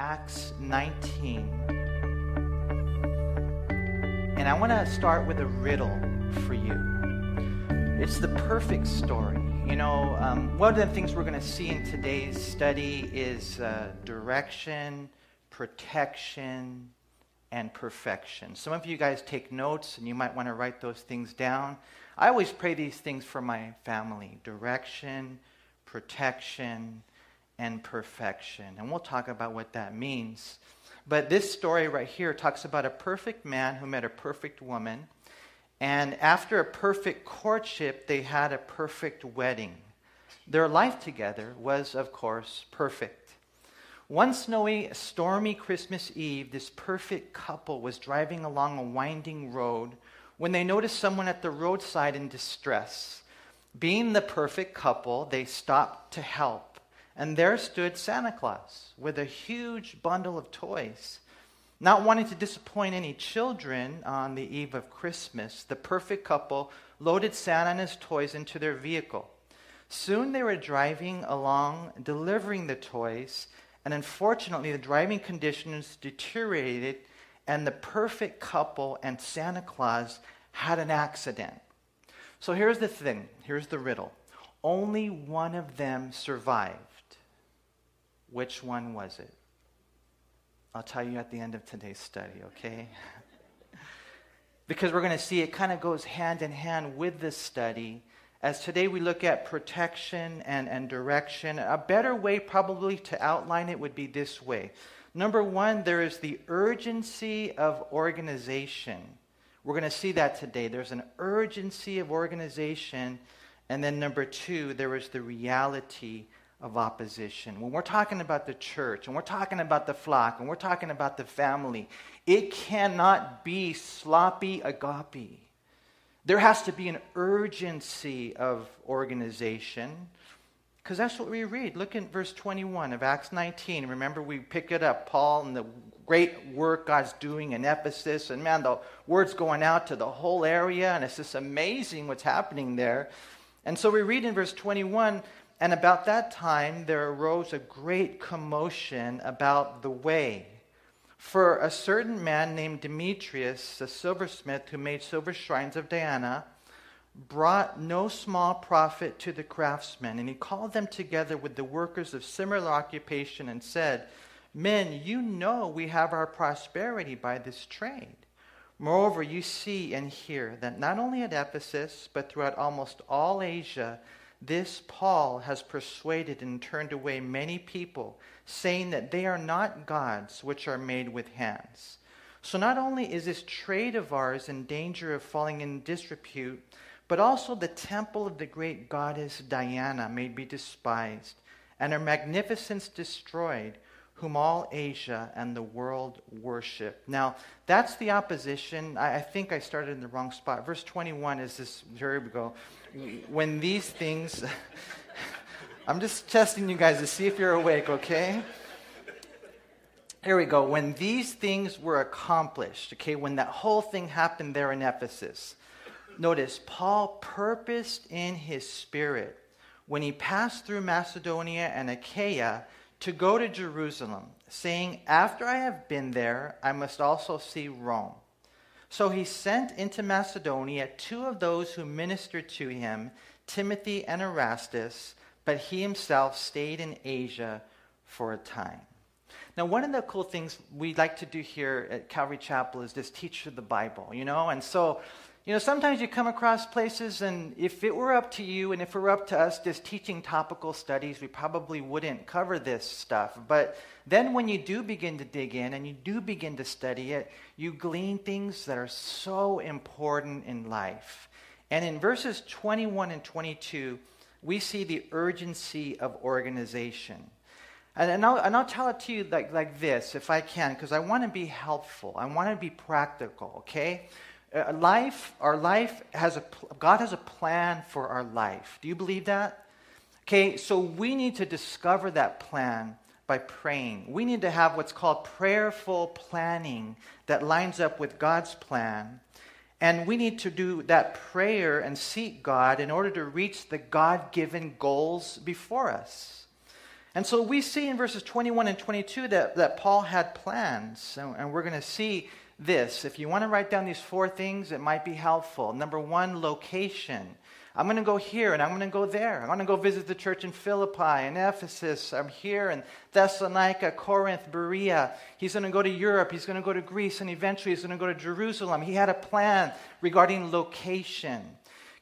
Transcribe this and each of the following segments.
Acts 19. And I want to start with a riddle for you. It's the perfect story. You know, um, one of the things we're going to see in today's study is uh, direction, protection, and perfection. Some of you guys take notes and you might want to write those things down. I always pray these things for my family direction, protection, and perfection. And we'll talk about what that means. But this story right here talks about a perfect man who met a perfect woman. And after a perfect courtship, they had a perfect wedding. Their life together was, of course, perfect. One snowy, stormy Christmas Eve, this perfect couple was driving along a winding road when they noticed someone at the roadside in distress. Being the perfect couple, they stopped to help. And there stood Santa Claus with a huge bundle of toys. Not wanting to disappoint any children on the eve of Christmas, the perfect couple loaded Santa and his toys into their vehicle. Soon they were driving along, delivering the toys, and unfortunately, the driving conditions deteriorated, and the perfect couple and Santa Claus had an accident. So here's the thing here's the riddle only one of them survived. Which one was it? I'll tell you at the end of today's study, okay? because we're going to see it kind of goes hand in hand with this study. As today we look at protection and, and direction, a better way probably to outline it would be this way. Number one, there is the urgency of organization. We're going to see that today. There's an urgency of organization. And then number two, there is the reality of opposition. When we're talking about the church, and we're talking about the flock, and we're talking about the family, it cannot be sloppy agape. There has to be an urgency of organization. Because that's what we read. Look at verse 21 of Acts 19. Remember, we pick it up, Paul and the great work God's doing in Ephesus. And man, the word's going out to the whole area, and it's just amazing what's happening there. And so we read in verse 21 and about that time, there arose a great commotion about the way. For a certain man named Demetrius, a silversmith who made silver shrines of Diana, brought no small profit to the craftsmen. And he called them together with the workers of similar occupation and said, Men, you know we have our prosperity by this trade. Moreover, you see and hear that not only at Ephesus, but throughout almost all Asia, this Paul has persuaded and turned away many people, saying that they are not gods which are made with hands. So not only is this trade of ours in danger of falling in disrepute, but also the temple of the great goddess Diana may be despised, and her magnificence destroyed whom all Asia and the world worship. Now, that's the opposition. I, I, think I started in the wrong spot. Verse 21 is this, here we go. When these things, I'm just testing you guys to see if you're awake, okay? Here we go. When these things were accomplished, okay, when that whole thing happened there in Ephesus, notice Paul purposed in his spirit when he passed through Macedonia and Achaia to go to Jerusalem, saying, After I have been there, I must also see Rome. So he sent into Macedonia two of those who ministered to him, Timothy and Erastus, but he himself stayed in Asia for a time. Now, one of the cool things we like to do here at Calvary Chapel is just teach the Bible, you know? And so you know, sometimes you come across places, and if it were up to you and if it were up to us just teaching topical studies, we probably wouldn't cover this stuff. But then when you do begin to dig in and you do begin to study it, you glean things that are so important in life. And in verses 21 and 22, we see the urgency of organization. And, and, I'll, and I'll tell it to you like, like this, if I can, because I want to be helpful. I want to be practical, okay? Uh, life, our life has a, God has a plan for our life. Do you believe that? Okay, so we need to discover that plan by praying. We need to have what's called prayerful planning that lines up with God's plan. And we need to do that prayer and seek God in order to reach the God given goals before us. And so we see in verses 21 and 22 that, that Paul had plans. And, and we're going to see this. If you want to write down these four things, it might be helpful. Number one, location. I'm going to go here and I'm going to go there. I'm going to go visit the church in Philippi in Ephesus. I'm here in Thessalonica, Corinth, Berea. He's going to go to Europe. He's going to go to Greece. And eventually he's going to go to Jerusalem. He had a plan regarding location.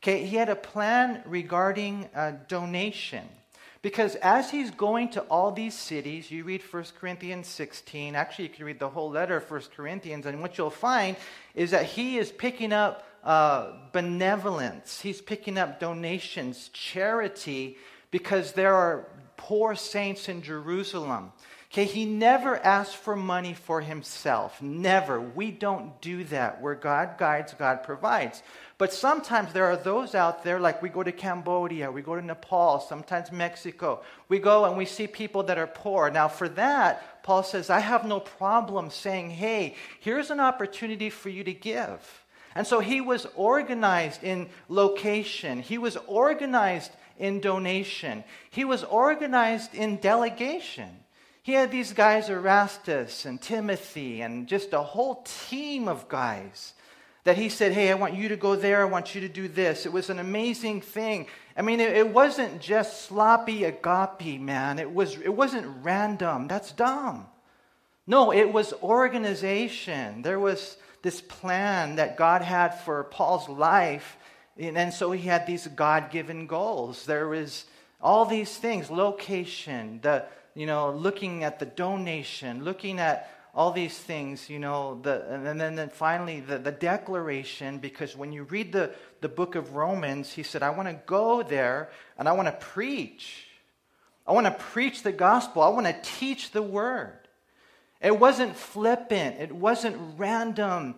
Okay, he had a plan regarding uh, donation. Because as he's going to all these cities, you read 1 Corinthians 16, actually, you can read the whole letter of 1 Corinthians, and what you'll find is that he is picking up uh, benevolence, he's picking up donations, charity, because there are poor saints in Jerusalem. Okay, he never asked for money for himself. Never. We don't do that. Where God guides, God provides. But sometimes there are those out there, like we go to Cambodia, we go to Nepal, sometimes Mexico. We go and we see people that are poor. Now, for that, Paul says, I have no problem saying, hey, here's an opportunity for you to give. And so he was organized in location, he was organized in donation, he was organized in delegation. He had these guys, Erastus and Timothy, and just a whole team of guys that he said, Hey, I want you to go there. I want you to do this. It was an amazing thing. I mean, it, it wasn't just sloppy agape, man. It, was, it wasn't random. That's dumb. No, it was organization. There was this plan that God had for Paul's life. And so he had these God given goals. There was all these things location, the, you know, looking at the donation, looking at all these things, you know, the, and then, then finally the, the declaration, because when you read the, the book of Romans, he said, I want to go there and I want to preach. I want to preach the gospel. I want to teach the word. It wasn't flippant, it wasn't random.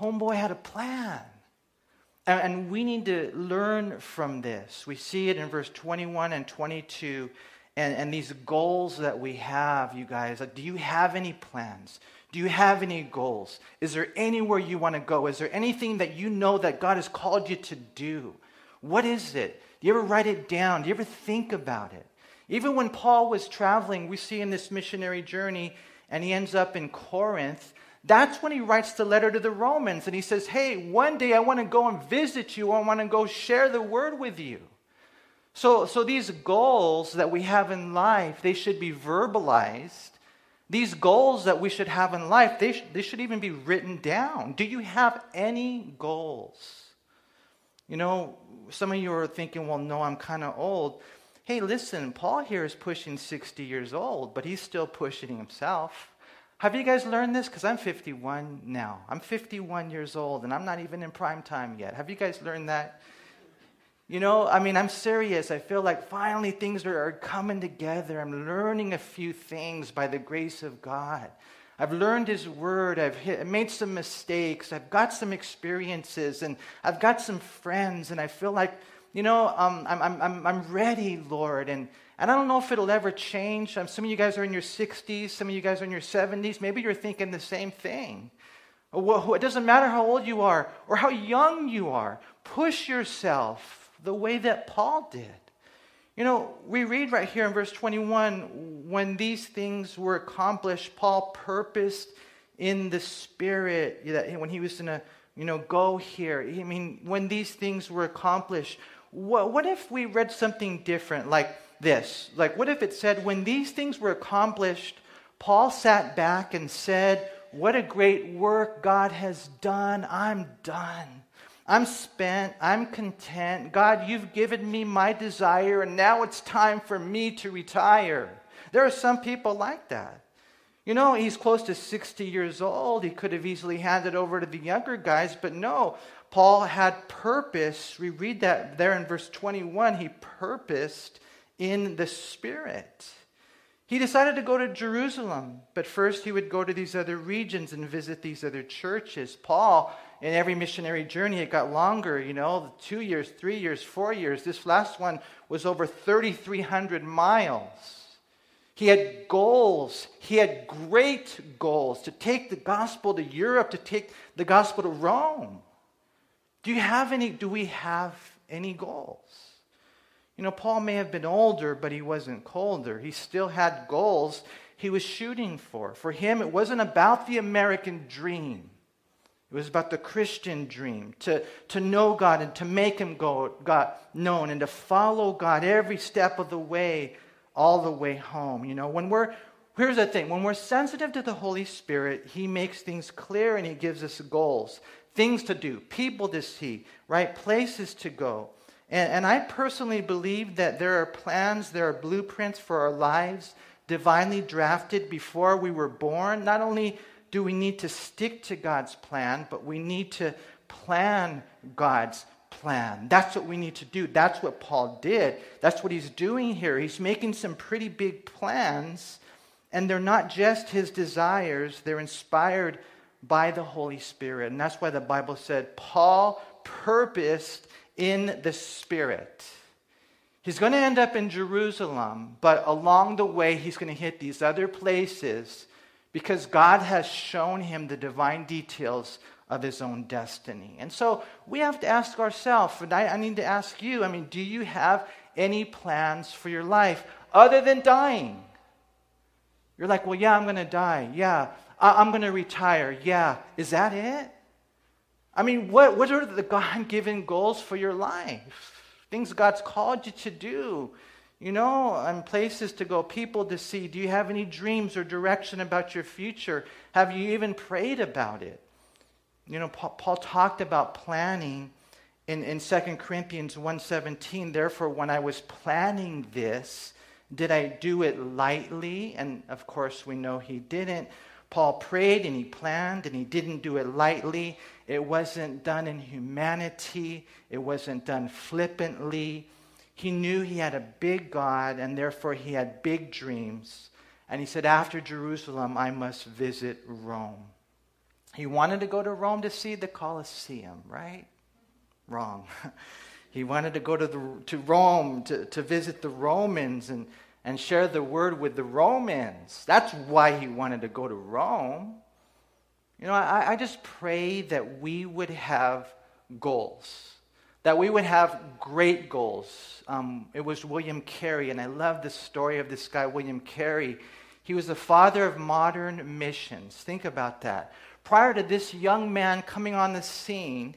Homeboy had a plan. And, we need to learn from this. We see it in verse 21 and 22 and, and these goals that we have, you guys. Like, do you have any plans? Do you have any goals? Is there anywhere you want to go? Is there anything that you know that God has called you to do? What is it? Do you ever write it down? Do you ever think about it? Even when Paul was traveling, we see in this missionary journey, and he ends up in Corinth, that's when he writes the letter to the Romans and he says, Hey, one day I want to go and visit you. I want to go share the word with you. So, so these goals that we have in life, they should be verbalized. These goals that we should have in life, they, sh- they should even be written down. Do you have any goals? You know, some of you are thinking, well, no, I'm kind of old. Hey, listen, Paul here is pushing 60 years old, but he's still pushing himself. Have you guys learned this? Because I'm 51 now. I'm 51 years old, and I'm not even in prime time yet. Have you guys learned that? You know, I mean, I'm serious. I feel like finally things are, are coming together. I'm learning a few things by the grace of God. I've learned His Word. I've hit, made some mistakes. I've got some experiences, and I've got some friends, and I feel like, you know, um, I'm, I'm, I'm, ready, Lord. And, and I don't know if it'll ever change. Um, some of you guys are in your 60s, some of you guys are in your 70s. Maybe you're thinking the same thing. It doesn't matter how old you are or how young you are. Push yourself the way that Paul did. You know, we read right here in verse 21 when these things were accomplished, Paul purposed in the Spirit that when he was going to, you know, go here. I mean, when these things were accomplished, what, what if we read something different like this? Like, what if it said, when these things were accomplished, Paul sat back and said, What a great work God has done. I'm done. I'm spent. I'm content. God, you've given me my desire, and now it's time for me to retire. There are some people like that. You know, he's close to 60 years old. He could have easily handed over to the younger guys, but no. Paul had purpose. We read that there in verse 21. He purposed in the Spirit. He decided to go to Jerusalem, but first he would go to these other regions and visit these other churches. Paul in every missionary journey, it got longer, you know, two years, three years, four years. This last one was over 3,300 miles. He had goals. He had great goals to take the gospel to Europe, to take the gospel to Rome. Do you have any, do we have any goals? You know, Paul may have been older, but he wasn't colder. He still had goals he was shooting for. For him, it wasn't about the American dream. It was about the Christian dream to, to know God and to make Him go, God known and to follow God every step of the way, all the way home. You know, when we're, here's the thing when we're sensitive to the Holy Spirit, He makes things clear and He gives us goals, things to do, people to see, right? Places to go. And, and I personally believe that there are plans, there are blueprints for our lives divinely drafted before we were born. Not only do we need to stick to God's plan, but we need to plan God's plan. That's what we need to do. That's what Paul did. That's what he's doing here. He's making some pretty big plans, and they're not just his desires, they're inspired by the Holy Spirit. And that's why the Bible said Paul purposed in the Spirit. He's going to end up in Jerusalem, but along the way, he's going to hit these other places because God has shown him the divine details of his own destiny. And so we have to ask ourselves, and I, I, need to ask you, I mean, do you have any plans for your life other than dying? You're like, well, yeah, I'm going to die. Yeah, I, I'm going to retire. Yeah, is that it? I mean, what, what are the God given goals for your life? Things God's called you to do you know, and places to go, people to see. Do you have any dreams or direction about your future? Have you even prayed about it? You know, Paul, Paul talked about planning in, in 2 Corinthians 1.17. Therefore, when I was planning this, did I do it lightly? And of course, we know he didn't. Paul prayed and he planned and he didn't do it lightly. It wasn't done in humanity, it wasn't done flippantly. He knew he had a big God, and therefore he had big dreams. And he said, After Jerusalem, I must visit Rome. He wanted to go to Rome to see the Colosseum, right? Wrong. he wanted to go to, the, to Rome to, to visit the Romans and, and share the word with the Romans. That's why he wanted to go to Rome. You know, I, I just pray that we would have goals that we would have great goals. Um, it was William Carey, and I love the story of this guy, William Carey. He was the father of modern missions. Think about that. Prior to this young man coming on the scene,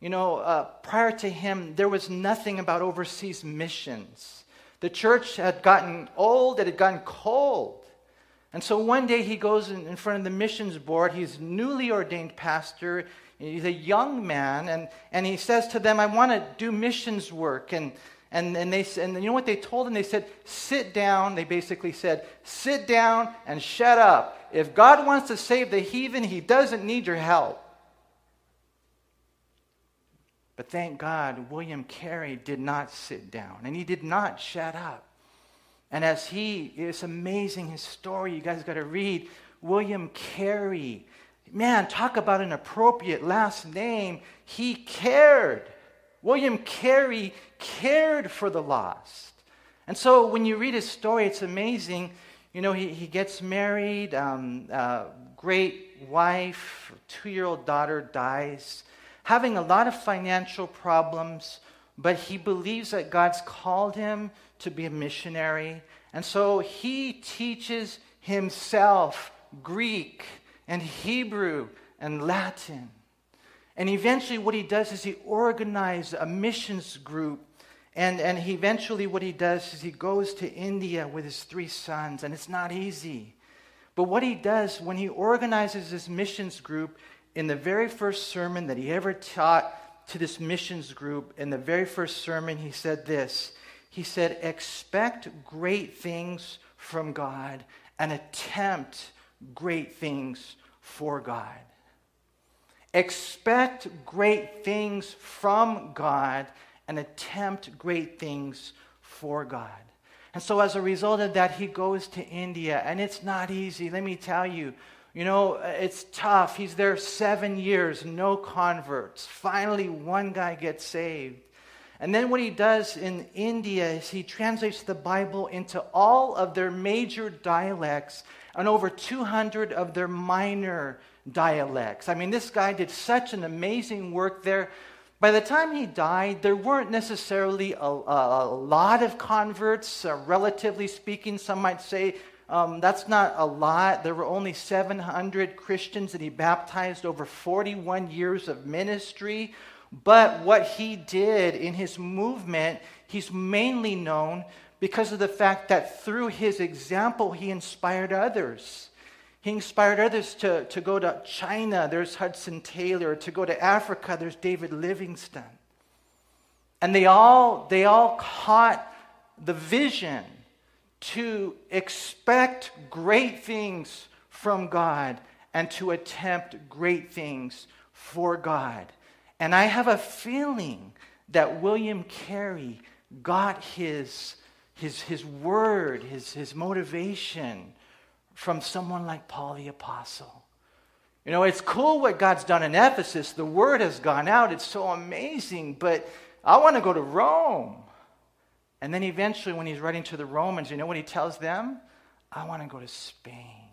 you know, uh, prior to him, there was nothing about overseas missions. The church had gotten old, it had gotten cold. And so one day he goes in, front of the missions board. He's newly ordained pastor. He's a young man, and, and he says to them, I want to do missions work. And, and, and, they, and you know what they told him? They said, Sit down. They basically said, Sit down and shut up. If God wants to save the heathen, he doesn't need your help. But thank God, William Carey did not sit down, and he did not shut up. And as he, it's amazing his story, you guys got to read. William Carey Man, talk about an appropriate last name. He cared. William Carey cared for the lost. And so when you read his story, it's amazing. You know, he, he gets married, um, uh, great wife, two year old daughter dies, having a lot of financial problems, but he believes that God's called him to be a missionary. And so he teaches himself Greek and Hebrew and Latin. And eventually, what he does is he organizes a missions group. And, and he eventually, what he does is he goes to India with his three sons, and it's not easy. But what he does when he organizes his missions group, in the very first sermon that he ever taught to this missions group, in the very first sermon, he said this He said, Expect great things from God and attempt great things for God. Expect great things from God and attempt great things for God. And so, as a result of that, he goes to India, and it's not easy, let me tell you. You know, it's tough. He's there seven years, no converts. Finally, one guy gets saved. And then, what he does in India is he translates the Bible into all of their major dialects and over 200 of their minor dialects. I mean, this guy did such an amazing work there By the time he died, there weren't necessarily a, a, lot of converts, uh, relatively speaking. Some might say um, that's not a lot. There were only 700 Christians that he baptized over 41 years of ministry. But what he did in his movement, he's mainly known because of the fact that through his example, he inspired others. He inspired others to, to go to China, there's Hudson Taylor. To go to Africa, there's David Livingstone. And they all, they all caught the vision to expect great things from God and to attempt great things for God. And I have a feeling that William Carey got his, his, his word, his, his motivation from someone like Paul the Apostle. You know, it's cool what God's done in Ephesus. The word has gone out. It's so amazing. But I want to go to Rome. And then eventually, when he's writing to the Romans, you know what he tells them? I want to go to Spain.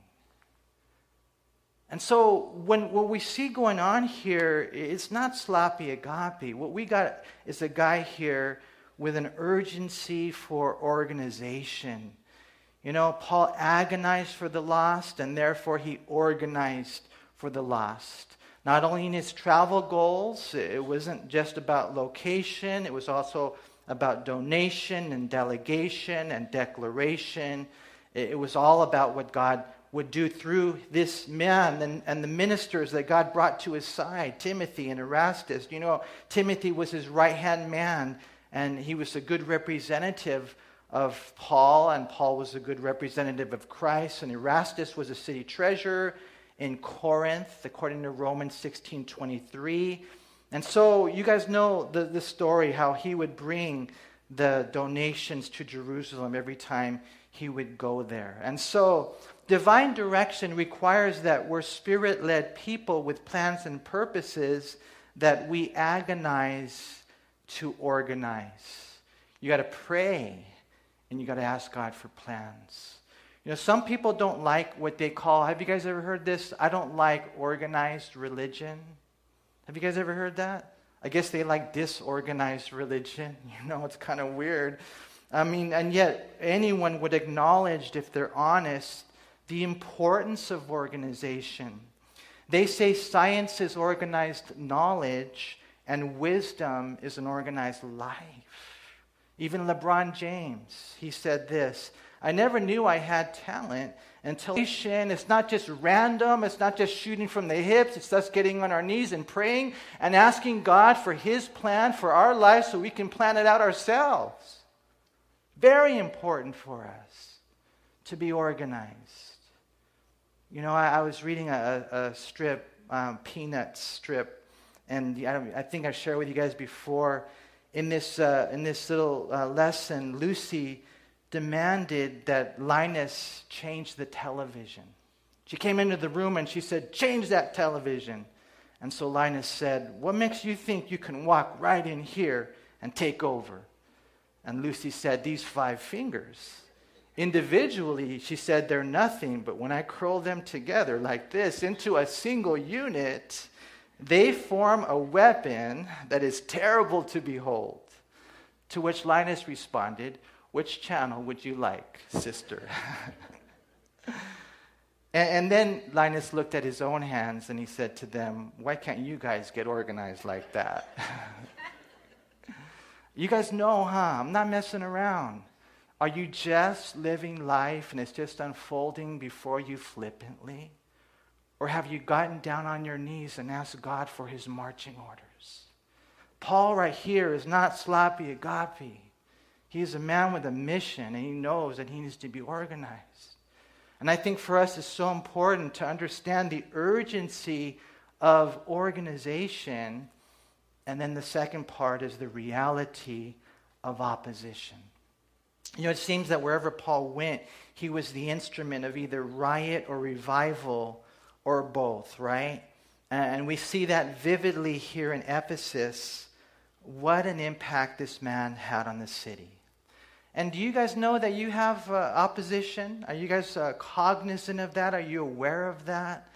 And so, when what we see going on here, it's not sloppy agape. What we got is a guy here with an urgency for organization. You know, Paul agonized for the lost, and therefore he organized for the lost. Not only in his travel goals, it wasn't just about location, it was also about donation and delegation and declaration. It was all about what God would do through this man and, and the ministers that God brought to his side, Timothy and Erastus. You know, Timothy was his right hand man, and he was a good representative of Paul, and Paul was a good representative of Christ, and Erastus was a city treasurer in Corinth, according to Romans 16 23. And so you guys know the, the story how he would bring the donations to Jerusalem every time he would go there. And so divine direction requires that we're spirit led people with plans and purposes that we agonize to organize. You got to pray and you got to ask God for plans. You know, some people don't like what they call, have you guys ever heard this? I don't like organized religion. Have you guys ever heard that? I guess they like disorganized religion. You know, it's kind of weird. I mean, and yet anyone would acknowledge, if they're honest, the importance of organization. They say science is organized knowledge and wisdom is an organized life. Even LeBron James, he said this I never knew I had talent until it's not just random, it's not just shooting from the hips, it's us getting on our knees and praying and asking God for His plan for our life so we can plan it out ourselves. Very important for us to be organized. You know, I, I was reading a, a strip, um, Peanuts strip, and I, I, think I shared with you guys before. In this, uh, in this little uh, lesson, Lucy demanded that Linus change the television. She came into the room and she said, Change that television. And so Linus said, What makes you think you can walk right in here and take over? And Lucy said, These five fingers. Individually, she said, They're nothing, but when I curl them together like this into a single unit, they form a weapon that is terrible to behold. To which Linus responded, which channel would you like, sister? and, and then Linus looked at his own hands and he said to them, Why can't you guys get organized like that? you guys know, huh? I'm not messing around. Are you just living life and it's just unfolding before you flippantly? Or have you gotten down on your knees and asked God for his marching orders? Paul, right here, is not sloppy agape. He is a man with a mission, and he knows that he needs to be organized. And I think for us it's so important to understand the urgency of organization. And then the second part is the reality of opposition. You know, it seems that wherever Paul went, he was the instrument of either riot or revival or both, right? And we see that vividly here in Ephesus. What an impact this man had on the city. And do you guys know that you have uh, opposition? Are you guys uh, cognizant of that? Are you aware of that?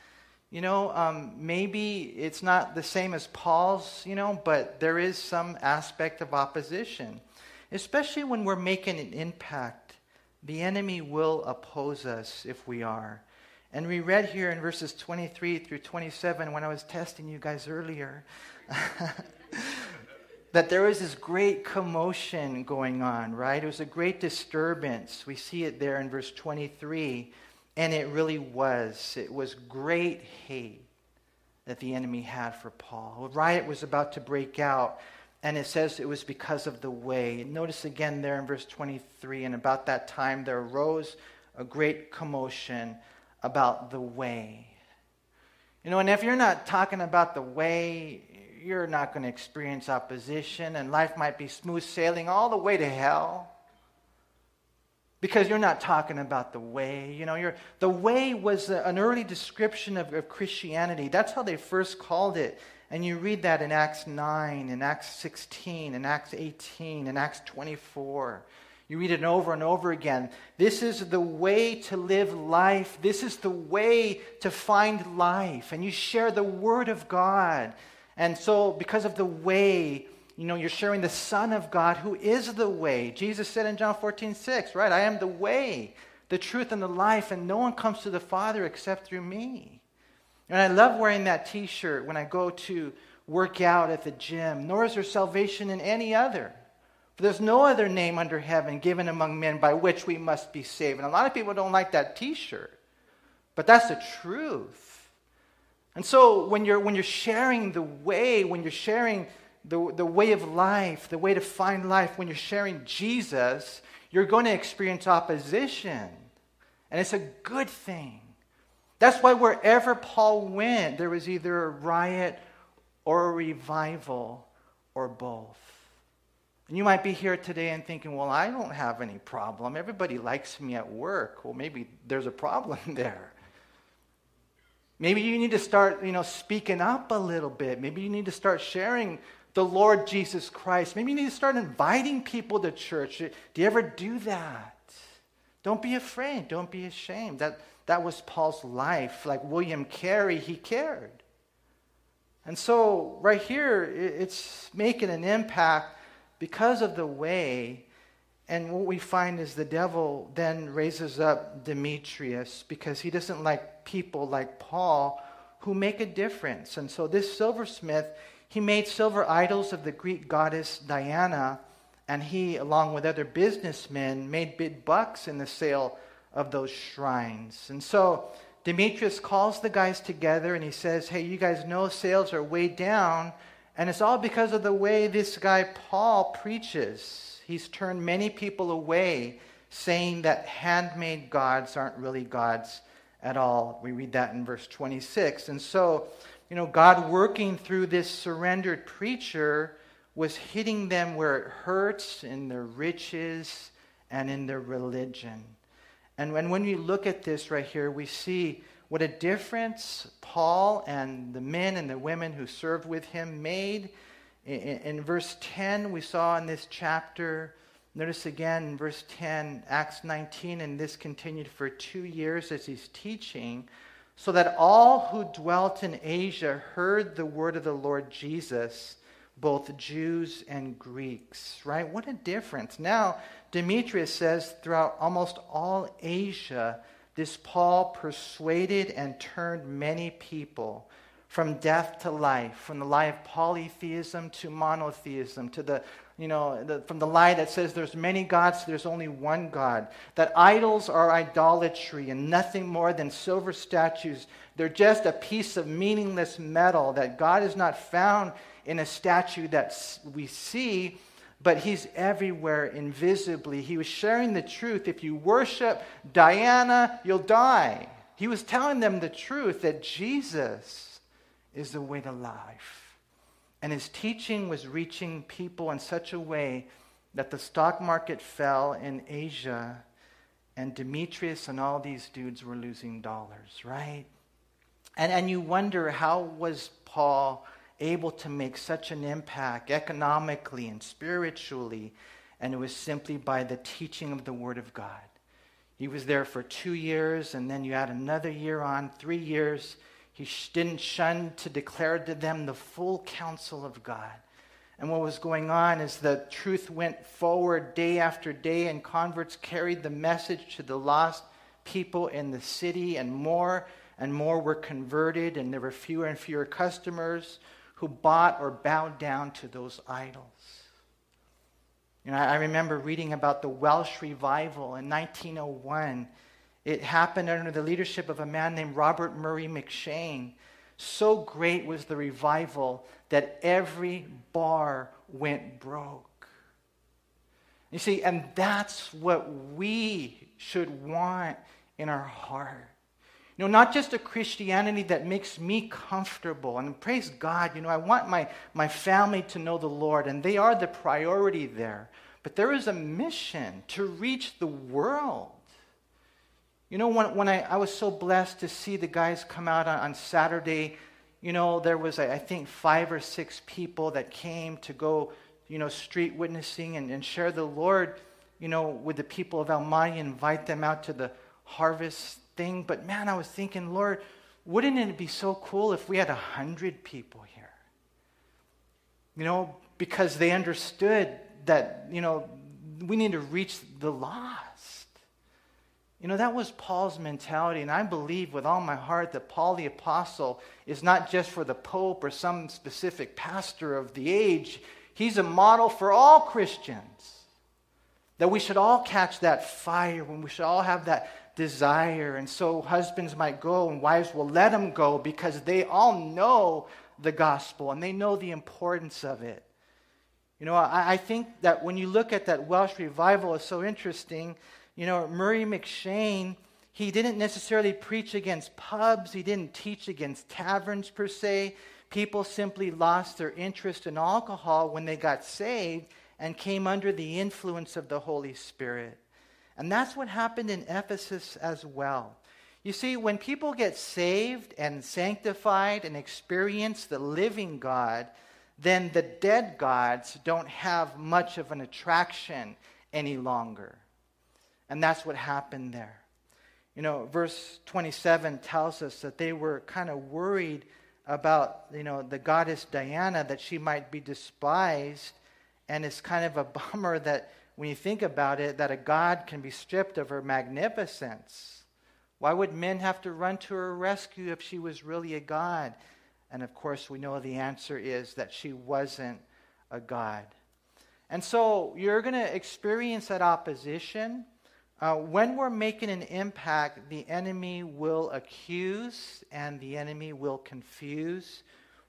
You know, um, maybe it's not the same as Paul's, you know, but there is some aspect of opposition. Especially when we're making an impact, the enemy will oppose us if we are. And we read here in verses 23 through 27 when I was testing you guys earlier that there was this great commotion going on, right? It was a great disturbance. We see it there in verse 23 and it really was. It was great hate that the enemy had for Paul. A riot was about to break out, and it says it was because of the way. Notice again there in verse 23 and about that time there arose a great commotion about the way. You know, and if you're not talking about the way, you're not going to experience opposition, and life might be smooth sailing all the way to hell because you're not talking about the way. You know, you're, the way was an early description of, of Christianity. That's how they first called it. And you read that in Acts 9, in Acts 16, in Acts 18, in Acts 24. You read it over and over again. This is the way to live life. This is the way to find life. And you share the Word of God. And so, because of the way, you know, you're sharing the Son of God who is the way. Jesus said in John 14, 6, right? I am the way, the truth, and the life, and no one comes to the Father except through me. And I love wearing that t shirt when I go to work out at the gym, nor is there salvation in any other. For there's no other name under heaven given among men by which we must be saved. And a lot of people don't like that t shirt, but that's the truth. And so when you're, when you're sharing the way, when you're sharing the, the way of life, the way to find life, when you're sharing Jesus, you're going to experience opposition. And it's a good thing. That's why wherever Paul went, there was either a riot or a revival or both. And you might be here today and thinking, well, I don't have any problem. Everybody likes me at work. Well, maybe there's a problem there. Maybe you need to start, you know, speaking up a little bit. Maybe you need to start sharing the Lord Jesus Christ. Maybe you need to start inviting people to church. Do you ever do that? Don't be afraid. Don't be ashamed. That, that was Paul's life. Like William Carey, he cared. And so, right here, it's making an impact because of the way. And what we find is the devil then raises up Demetrius because he doesn't like people like Paul who make a difference. And so, this silversmith, he made silver idols of the Greek goddess Diana, and he, along with other businessmen, made big bucks in the sale of those shrines. And so Demetrius calls the guys together and he says, Hey, you guys know sales are way down, and it's all because of the way this guy Paul preaches. He's turned many people away, saying that handmade gods aren't really gods at all. We read that in verse 26. And so you know, God working through this surrendered preacher was hitting them where it hurts in their riches and in their religion. And when, when we look at this right here, we see what a difference Paul and the men and the women who served with him made. In, in verse 10, we saw in this chapter, notice again in verse 10, Acts 19, and this continued for two years as he's teaching so that all who dwelt in Asia heard the word of the Lord Jesus, both Jews and Greeks. Right? What a difference. Now, Demetrius says throughout almost all Asia, this Paul persuaded and turned many people from death to life, from the lie of polytheism to monotheism, to the you know, the, from the lie that says there's many gods, there's only one God. That idols are idolatry and nothing more than silver statues. They're just a piece of meaningless metal. That God is not found in a statue that we see, but He's everywhere invisibly. He was sharing the truth. If you worship Diana, you'll die. He was telling them the truth that Jesus is the way to life. And his teaching was reaching people in such a way that the stock market fell in Asia, and Demetrius and all these dudes were losing dollars, right? And, and you wonder how was Paul able to make such an impact economically and spiritually? And it was simply by the teaching of the Word of God. He was there for two years, and then you add another year on, three years he didn't shun to declare to them the full counsel of God. And what was going on is the truth went forward day after day, and converts carried the message to the lost people in the city, and more and more were converted, and there were fewer and fewer customers who bought or bowed down to those idols. You know, I remember reading about the Welsh revival in 1901. It happened under the leadership of a man named Robert Murray M'Cheyne. So great was the revival that every bar went broke. You see, and that's what we should want in our heart. You know, not just a Christianity that makes me comfortable. And praise God, you know, I want my, my family to know the Lord, and they are the priority there. But there is a mission to reach the world. You know, when, when I, I was so blessed to see the guys come out on, on Saturday you know, there was, I think, five or six people that came to go, you know, street witnessing and, and share the Lord, you know, with the people of Almighty, invite them out to the harvest thing. But man, I was thinking, Lord, wouldn't it be so cool if we had a hundred people here? You know, because they understood that, you know, we need to reach the lost. You know, that was Paul's mentality, and I believe with all my heart that Paul the Apostle is not just for the Pope or some specific pastor of the age. He's a model for all Christians. That we should all catch that fire, when we should all have that desire. And so husbands might go and wives will let them go because they all know the gospel and they know the importance of it. You know, I, I think that when you look at that Welsh revival, it's so interesting you know, Murray M'Cheyne, he didn't necessarily preach against pubs, he didn't teach against taverns per se. People simply lost their interest in alcohol when they got saved and came under the influence of the Holy Spirit. And that's what happened in Ephesus as well. You see, when people get saved and sanctified and experience the living God, then the dead gods don't have much of an attraction any longer. And that's what happened there. You know, verse 27 tells us that they were kind of worried about, you know, the goddess Diana, that she might be despised. And it's kind of a bummer that when you think about it, that a god can be stripped of her magnificence. Why would men have to run to her rescue if she was really a god? And of course, we know the answer is that she wasn't a god. And so you're going to experience that opposition. Uh, when we're making an impact, the enemy will accuse and the enemy will confuse,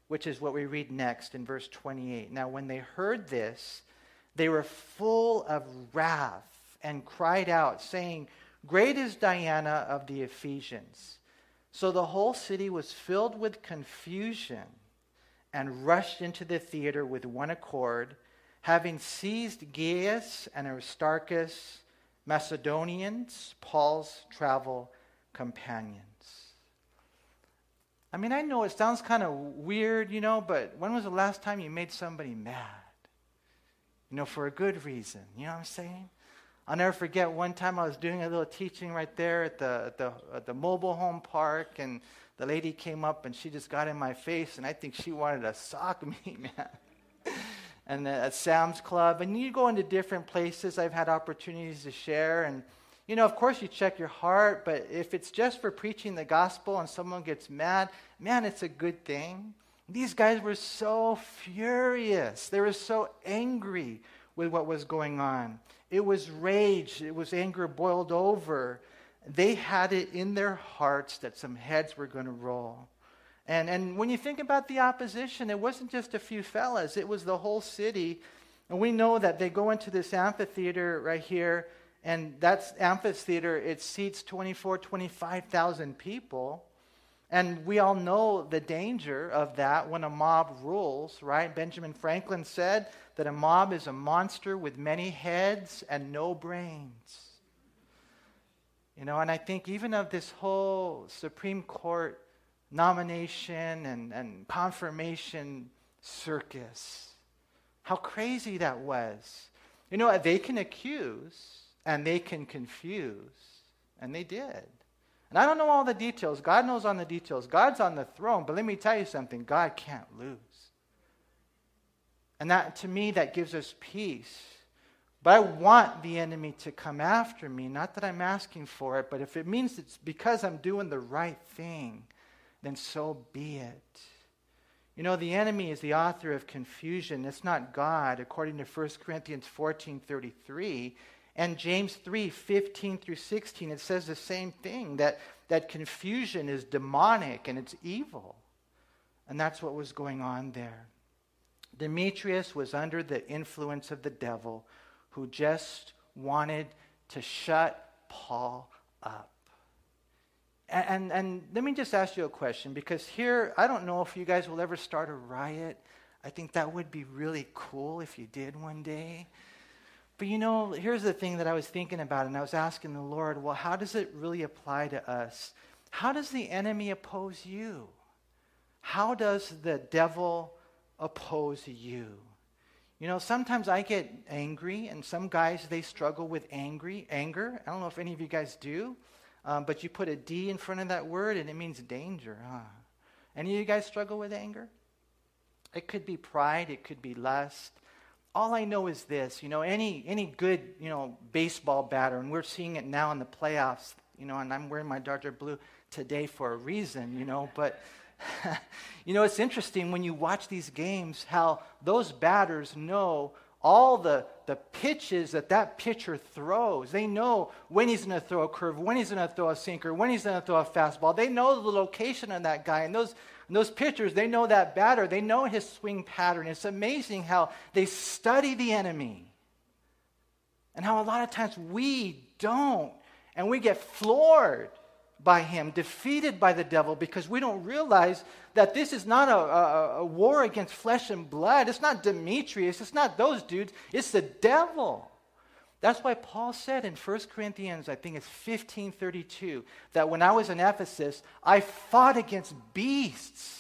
which is what we read next in verse 28. Now, when they heard this, they were full of wrath and cried out, saying, Great is Diana of the Ephesians. So the whole city was filled with confusion and rushed into the theater with one accord, having seized Gaius and Aristarchus Macedonians, Paul's travel companions. I mean, I know it sounds kind of weird, you know, but when was the last time you made somebody mad? You know, for a good reason. You know what I'm saying? I'll never forget one time I was doing a little teaching right there at the, at the, at the mobile home park, and the lady came up and she just got in my face, and I think she wanted to sock me, man and at Sam's Club. And you go into different places. I've had opportunities to share. And, you know, of course, you check your heart, but if it's just for preaching the gospel and someone gets mad, man, it's a good thing. These guys were so furious. They were so angry with what was going on. It was rage, it was anger boiled over. They had it in their hearts that some heads were going to roll. And, and when you think about the opposition, it wasn't just a few fellas, it was the whole city. And we know that they go into this amphitheater right here, and that amphitheater, it seats 24, 25,000 people. And we all know the danger of that when a mob rules, right? Benjamin Franklin said that a mob is a monster with many heads and no brains. You know, and I think even of this whole Supreme Court nomination and, and confirmation circus. How crazy that was. You know, what? they can accuse and they can confuse, and they did. And I don't know all the details. God knows on the details. God's on the throne, but let me tell you something God can't lose. And that, to me, that gives us peace. But I want the enemy to come after me. Not that I'm asking for it, but if it means it's because I'm doing the right thing, then so be it. You know, the enemy is the author of confusion. It's not God, according to 1 Corinthians 14 33. And James 3 15 through 16, it says the same thing that, that confusion is demonic and it's evil. And that's what was going on there. Demetrius was under the influence of the devil who just wanted to shut Paul up. And, and, let me just ask you a question because here, I don't know if you guys will ever start a riot. I think that would be really cool if you did one day. But you know, here's the thing that I was thinking about, and I was asking the Lord, well, how does it really apply to us? How does the enemy oppose you? How does the devil oppose you? You know, sometimes I get angry, and some guys, they struggle with angry, anger. I don't know if any of you guys do, um, but you put a D in front of that word, and it means danger, huh? Any of you guys struggle with anger? It could be pride, it could be lust. All I know is this, you know, any, any good, you know, baseball batter, and we're seeing it now in the playoffs, you know, and I'm wearing my Dodger blue today for a reason, you know, but you know, it's interesting when you watch these games how those batters know all the, the pitches that that pitcher throws. They know when he's going to throw a curve, when he's going to throw a sinker, when he's going to throw a fastball. They know the location of that guy. And those, and those pitchers, they know that batter. They know his swing pattern. It's amazing how they study the enemy. And how a lot of times we don't. And we get floored by him, defeated by the devil, because we don't realize that this is not a, a, a, war against flesh and blood. It's not Demetrius. It's not those dudes. It's the devil. That's why Paul said in 1 Corinthians, I think it's 1532, that when I was in Ephesus, I fought against beasts.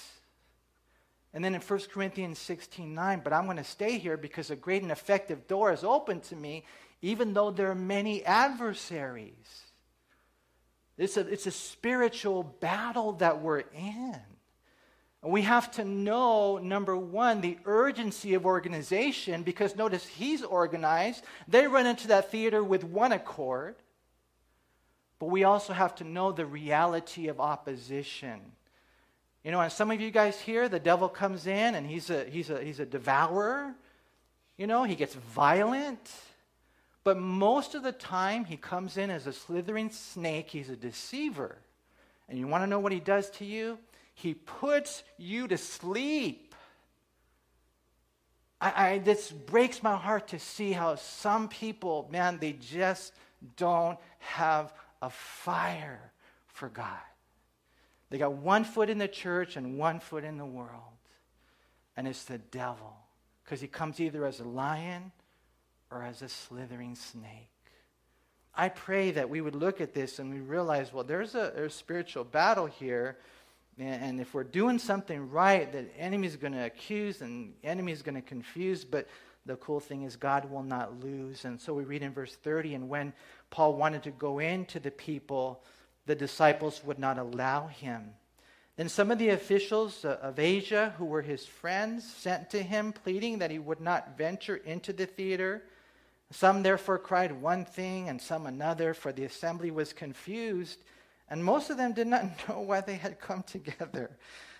And then in 1 Corinthians 16 9, but I'm going to stay here because a great and effective door is open to me, even though there are many adversaries. It's a, it's a spiritual battle that we're in. And we have to know, number one, the urgency of organization because notice he's organized. They run into that theater with one accord. But we also have to know the reality of opposition. You know, and some of you guys here, the devil comes in and he's a, he's a, he's a devourer. You know, he gets violent. But most of the time, he comes in as a slithering snake. He's a deceiver. And you want to know what he does to you? He puts you to sleep. I, I, this breaks my heart to see how some people, man, they just don't have a fire for God. They got one foot in the church and one foot in the world. And it's the devil. Because he comes either as a lion or as a slithering snake. I pray that we would look at this and we realize, well, there's a, there's a spiritual battle here. And if we're doing something right, the enemy's going to accuse and the enemy is going to confuse. But the cool thing is, God will not lose. And so we read in verse 30 and when Paul wanted to go into the people, the disciples would not allow him. Then some of the officials uh, of Asia, who were his friends, sent to him, pleading that he would not venture into the theater. Some therefore cried one thing and some another, for the assembly was confused, and most of them did not know why they had come together.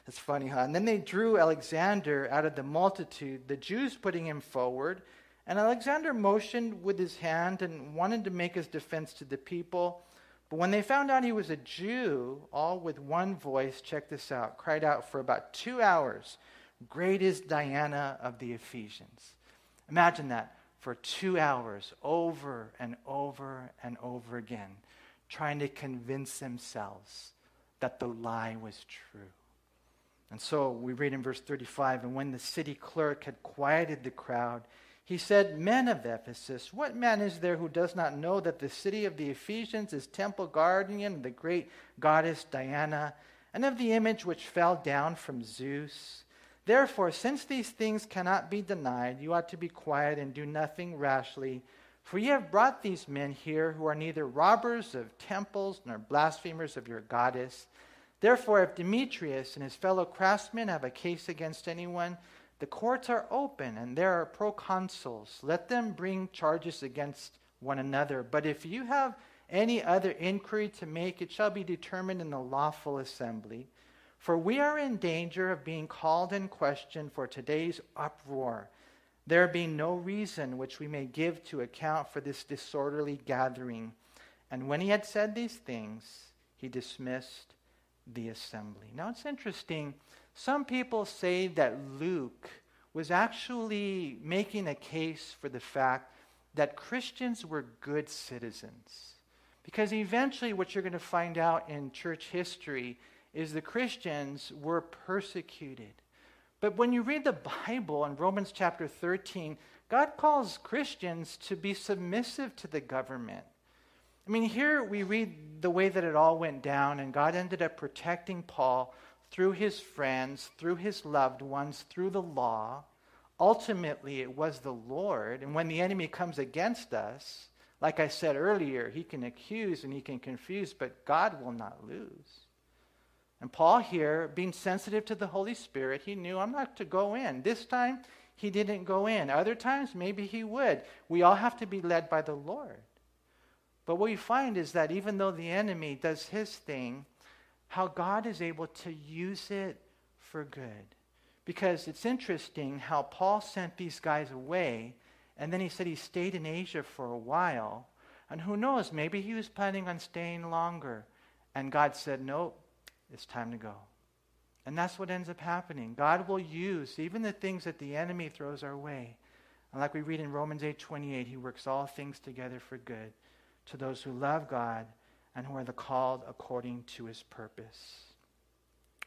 That's funny, huh? And then they drew Alexander out of the multitude, the Jews putting him forward. And Alexander motioned with his hand and wanted to make his defense to the people. But when they found out he was a Jew, all with one voice, check this out, cried out for about two hours, Great is Diana of the Ephesians. Imagine that for two hours over and over and over again, trying to convince themselves that the lie was true. And so we read in verse 35 And when the city clerk had quieted the crowd, he said, Men of Ephesus, what man is there who does not know that the city of the Ephesians is temple guardian of the great goddess Diana, and of the image which fell down from Zeus? Therefore, since these things cannot be denied, you ought to be quiet and do nothing rashly, For you have brought these men here who are neither robbers of temples nor blasphemers of your goddess. Therefore, if Demetrius and his fellow craftsmen have a case against anyone, the courts are open and there are proconsuls. Let them bring charges against one another. But if you have any other inquiry to make, it shall be determined in the lawful assembly. For we are in danger of being called in question for today's uproar there being no reason which we may give to account for this disorderly gathering. And when he had said these things, he dismissed the assembly. Now it's interesting. Some people say that Luke was actually making a case for the fact that Christians were good citizens. Because eventually, what you're going to find out in church history is the Christians were persecuted. But when you read the Bible in Romans chapter 13, God calls Christians to be submissive to the government. I mean, here we read the way that it all went down, and God ended up protecting Paul through his friends, through his loved ones, through the law. Ultimately, it was the Lord. And when the enemy comes against us, like I said earlier, he can accuse and he can confuse, but God will not lose. And Paul here, being sensitive to the Holy Spirit, he knew I'm not to go in. This time, he didn't go in. Other times, maybe he would. We all have to be led by the Lord. But what we find is that even though the enemy does his thing, how God is able to use it for good. Because it's interesting how Paul sent these guys away, and then he said he stayed in Asia for a while. And who knows, maybe he was planning on staying longer. And God said, Nope, it's time to go. And that's what ends up happening. God will use even the things that the enemy throws our way. And like we read in Romans 8:28, he works all things together for good to those who love God and who are the called according to his purpose.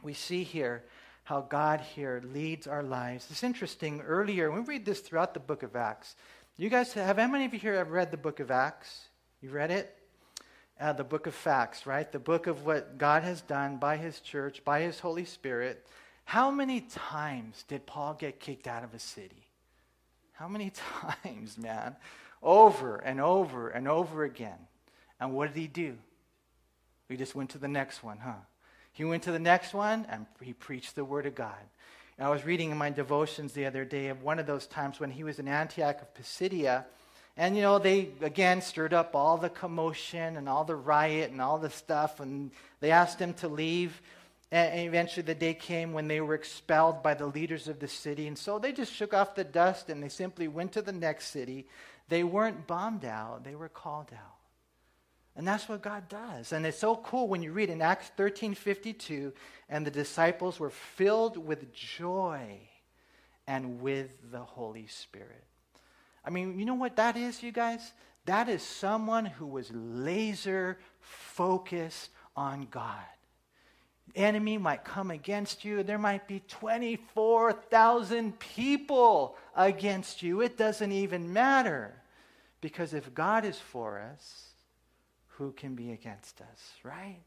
We see here how God here leads our lives. It's interesting. Earlier, we read this throughout the book of Acts. You guys have how many of you here have read the book of Acts? You read it? Uh, the book of Facts, right? The book of what God has done by his church, by his Holy Spirit. How many times did Paul get kicked out of a city? How many times, man? Over and over and over again. And what did he do? He just went to the next one, huh? He went to the next one and he preached the word of God. And I was reading in my devotions the other day of one of those times when he was in Antioch of Pisidia and, you know, they again stirred up all the commotion and all the riot and all the stuff, and they asked him to leave. And eventually, the day came when they were expelled by the leaders of the city. And so they just shook off the dust and they simply went to the next city. They weren't bombed out, they were called out. And that's what God does. And it's so cool when you read in Acts 13 52, and the disciples were filled with joy and with the Holy Spirit. I mean, you know what that is, you guys? That is someone who was laser focused on God. enemy might come against you. There might be 24,000 people against you. It doesn't even matter. Because if God is for us, who can be against us, right?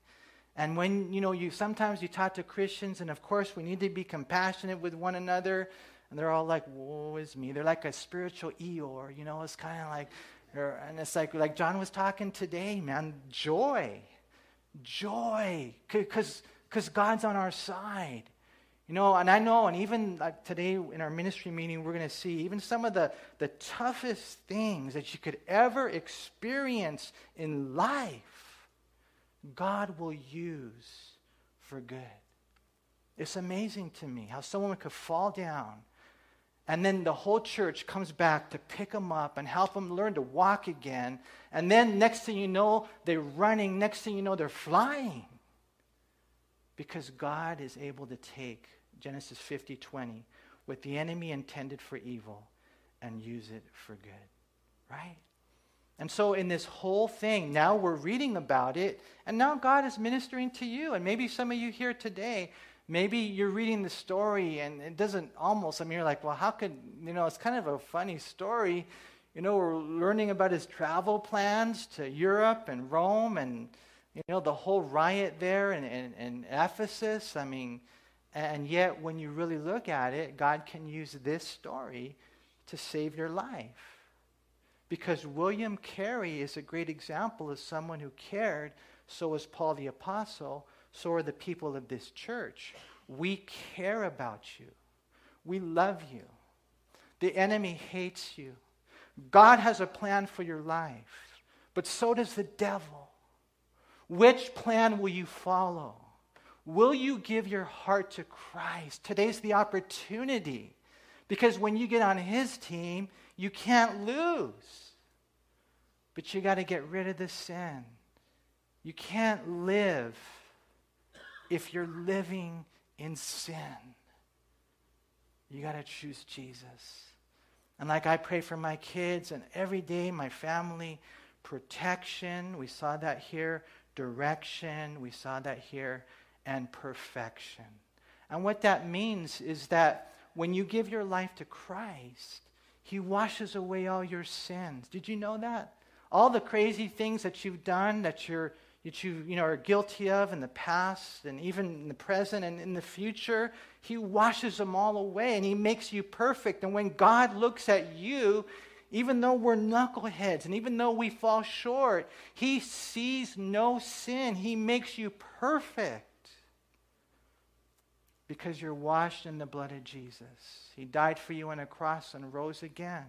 And when, you know, you sometimes you talk to Christians, and of course we need to be compassionate with one another. And they're all like, woe is me. They're like a spiritual Eeyore, you know, it's kind of like, er, and it's like, like John was talking today, man, joy. Joy. Because God's on our side. You know, and I know, and even like today in our ministry meeting, we're going to see even some of the, the toughest things that you could ever experience in life, God will use for good. It's amazing to me how someone could fall down and then the whole church comes back to pick them up and help them learn to walk again. And then next thing you know, they're running. Next thing you know, they're flying. Because God is able to take Genesis 50 20, what the enemy intended for evil, and use it for good. Right? And so, in this whole thing, now we're reading about it, and now God is ministering to you. And maybe some of you here today, maybe you're reading the story and it doesn't almost, I mean, you're like, well, how could, you know, it's kind of a funny story. You know, we're learning about his travel plans to Europe and Rome and, you know, the whole riot there in, in Ephesus. I mean, and yet when you really look at it, God can use this story to save your life. Because William Carey is a great example of someone who cared. So was Paul the Apostle. So are the people of this church. We care about you. We love you. The enemy hates you. God has a plan for your life, but so does the devil. Which plan will you follow? Will you give your heart to Christ? Today's the opportunity. Because when you get on his team, you can't lose. But you got to get rid of the sin. You can't live if you're living in sin. You got to choose Jesus. And like I pray for my kids and every day, my family, protection, we saw that here, direction, we saw that here, and perfection. And what that means is that when you give your life to Christ, He washes away all your sins. Did you know that? All the crazy things that you've done that you're that you, you know, are guilty of in the past and even in the present and in the future, He washes them all away and He makes you perfect. And when God looks at you, even though we're knuckleheads and even though we fall short, He sees no sin. He makes you perfect because you're washed in the blood of Jesus. He died for you on a cross and rose again.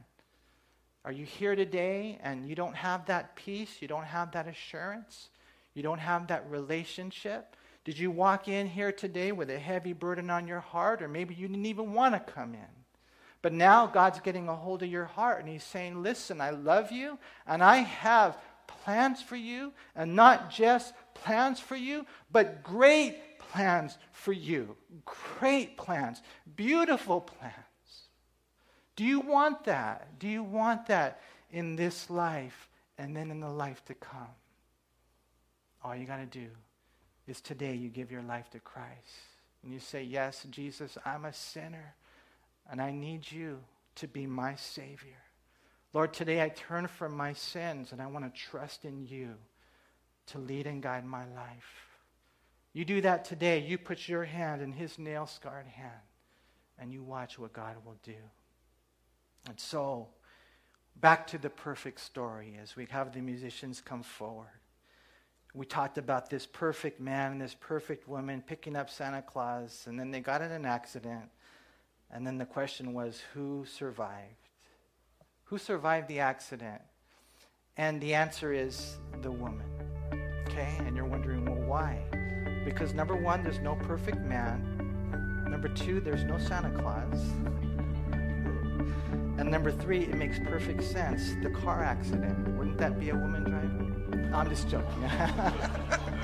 Are you here today and you don't have that peace? You don't have that assurance? You don't have that relationship? Did you walk in here today with a heavy burden on your heart, or maybe you didn't even want to come in? But now God's getting a hold of your heart and He's saying, Listen, I love you and I have plans for you, and not just plans for you, but great plans for you. Great plans, beautiful plans. Do you want that? Do you want that in this life and then in the life to come? All you got to do is today you give your life to Christ. And you say, Yes, Jesus, I'm a sinner, and I need you to be my Savior. Lord, today I turn from my sins, and I want to trust in you to lead and guide my life. You do that today. You put your hand in his nail scarred hand, and you watch what God will do. And so, back to the perfect story as we have the musicians come forward we talked about this perfect man and this perfect woman picking up Santa Claus, and then they got in an accident. And then the question was, who survived? Who survived the accident? And the answer is the woman. Okay? And you're wondering, well, why? Because number one, there's no perfect man. Number two, there's no Santa Claus. And number three, it makes perfect sense. The car accident. Wouldn't that be a woman driving? I'm just joking.